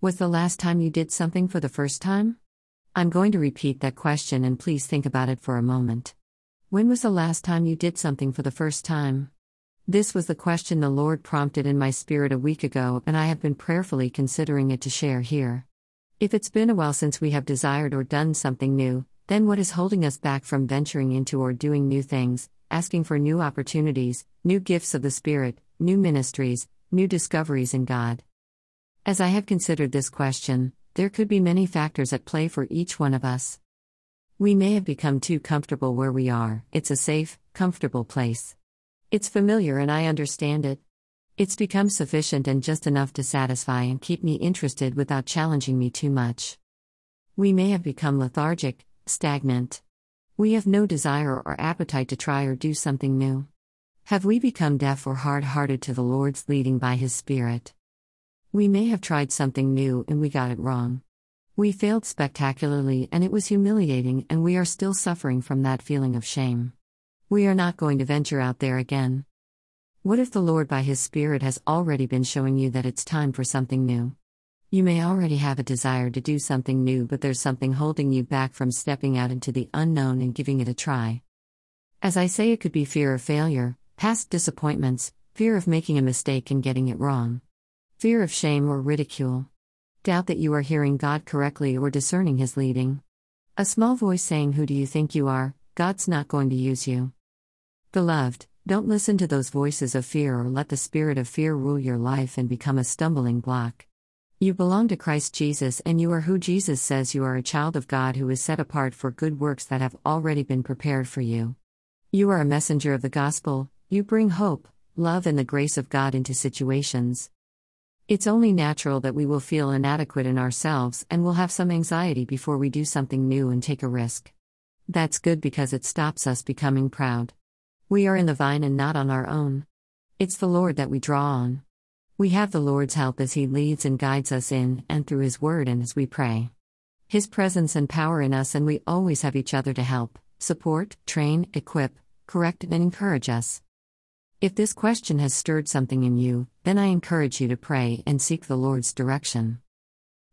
Was the last time you did something for the first time? I'm going to repeat that question and please think about it for a moment. When was the last time you did something for the first time? This was the question the Lord prompted in my spirit a week ago, and I have been prayerfully considering it to share here. If it's been a while since we have desired or done something new, then what is holding us back from venturing into or doing new things, asking for new opportunities, new gifts of the Spirit, new ministries, new discoveries in God? As I have considered this question, there could be many factors at play for each one of us. We may have become too comfortable where we are, it's a safe, comfortable place. It's familiar and I understand it. It's become sufficient and just enough to satisfy and keep me interested without challenging me too much. We may have become lethargic, stagnant. We have no desire or appetite to try or do something new. Have we become deaf or hard hearted to the Lord's leading by His Spirit? We may have tried something new and we got it wrong. We failed spectacularly and it was humiliating, and we are still suffering from that feeling of shame. We are not going to venture out there again. What if the Lord by His Spirit has already been showing you that it's time for something new? You may already have a desire to do something new, but there's something holding you back from stepping out into the unknown and giving it a try. As I say, it could be fear of failure, past disappointments, fear of making a mistake and getting it wrong, fear of shame or ridicule, doubt that you are hearing God correctly or discerning His leading, a small voice saying, Who do you think you are? God's not going to use you. Beloved, don't listen to those voices of fear or let the spirit of fear rule your life and become a stumbling block. You belong to Christ Jesus and you are who Jesus says you are a child of God who is set apart for good works that have already been prepared for you. You are a messenger of the gospel, you bring hope, love, and the grace of God into situations. It's only natural that we will feel inadequate in ourselves and will have some anxiety before we do something new and take a risk. That's good because it stops us becoming proud. We are in the vine and not on our own. It's the Lord that we draw on. We have the Lord's help as He leads and guides us in and through His Word and as we pray. His presence and power in us, and we always have each other to help, support, train, equip, correct, and encourage us. If this question has stirred something in you, then I encourage you to pray and seek the Lord's direction.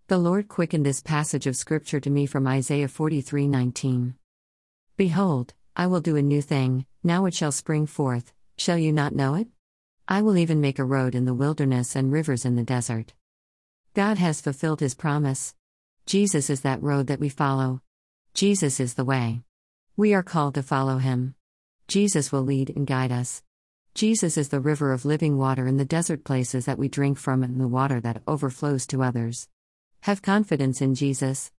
The Lord quickened this passage of Scripture to me from Isaiah 43:19. Behold, I will do a new thing, now it shall spring forth, shall you not know it? I will even make a road in the wilderness and rivers in the desert. God has fulfilled his promise. Jesus is that road that we follow. Jesus is the way. We are called to follow him. Jesus will lead and guide us. Jesus is the river of living water in the desert places that we drink from and the water that overflows to others. Have confidence in Jesus.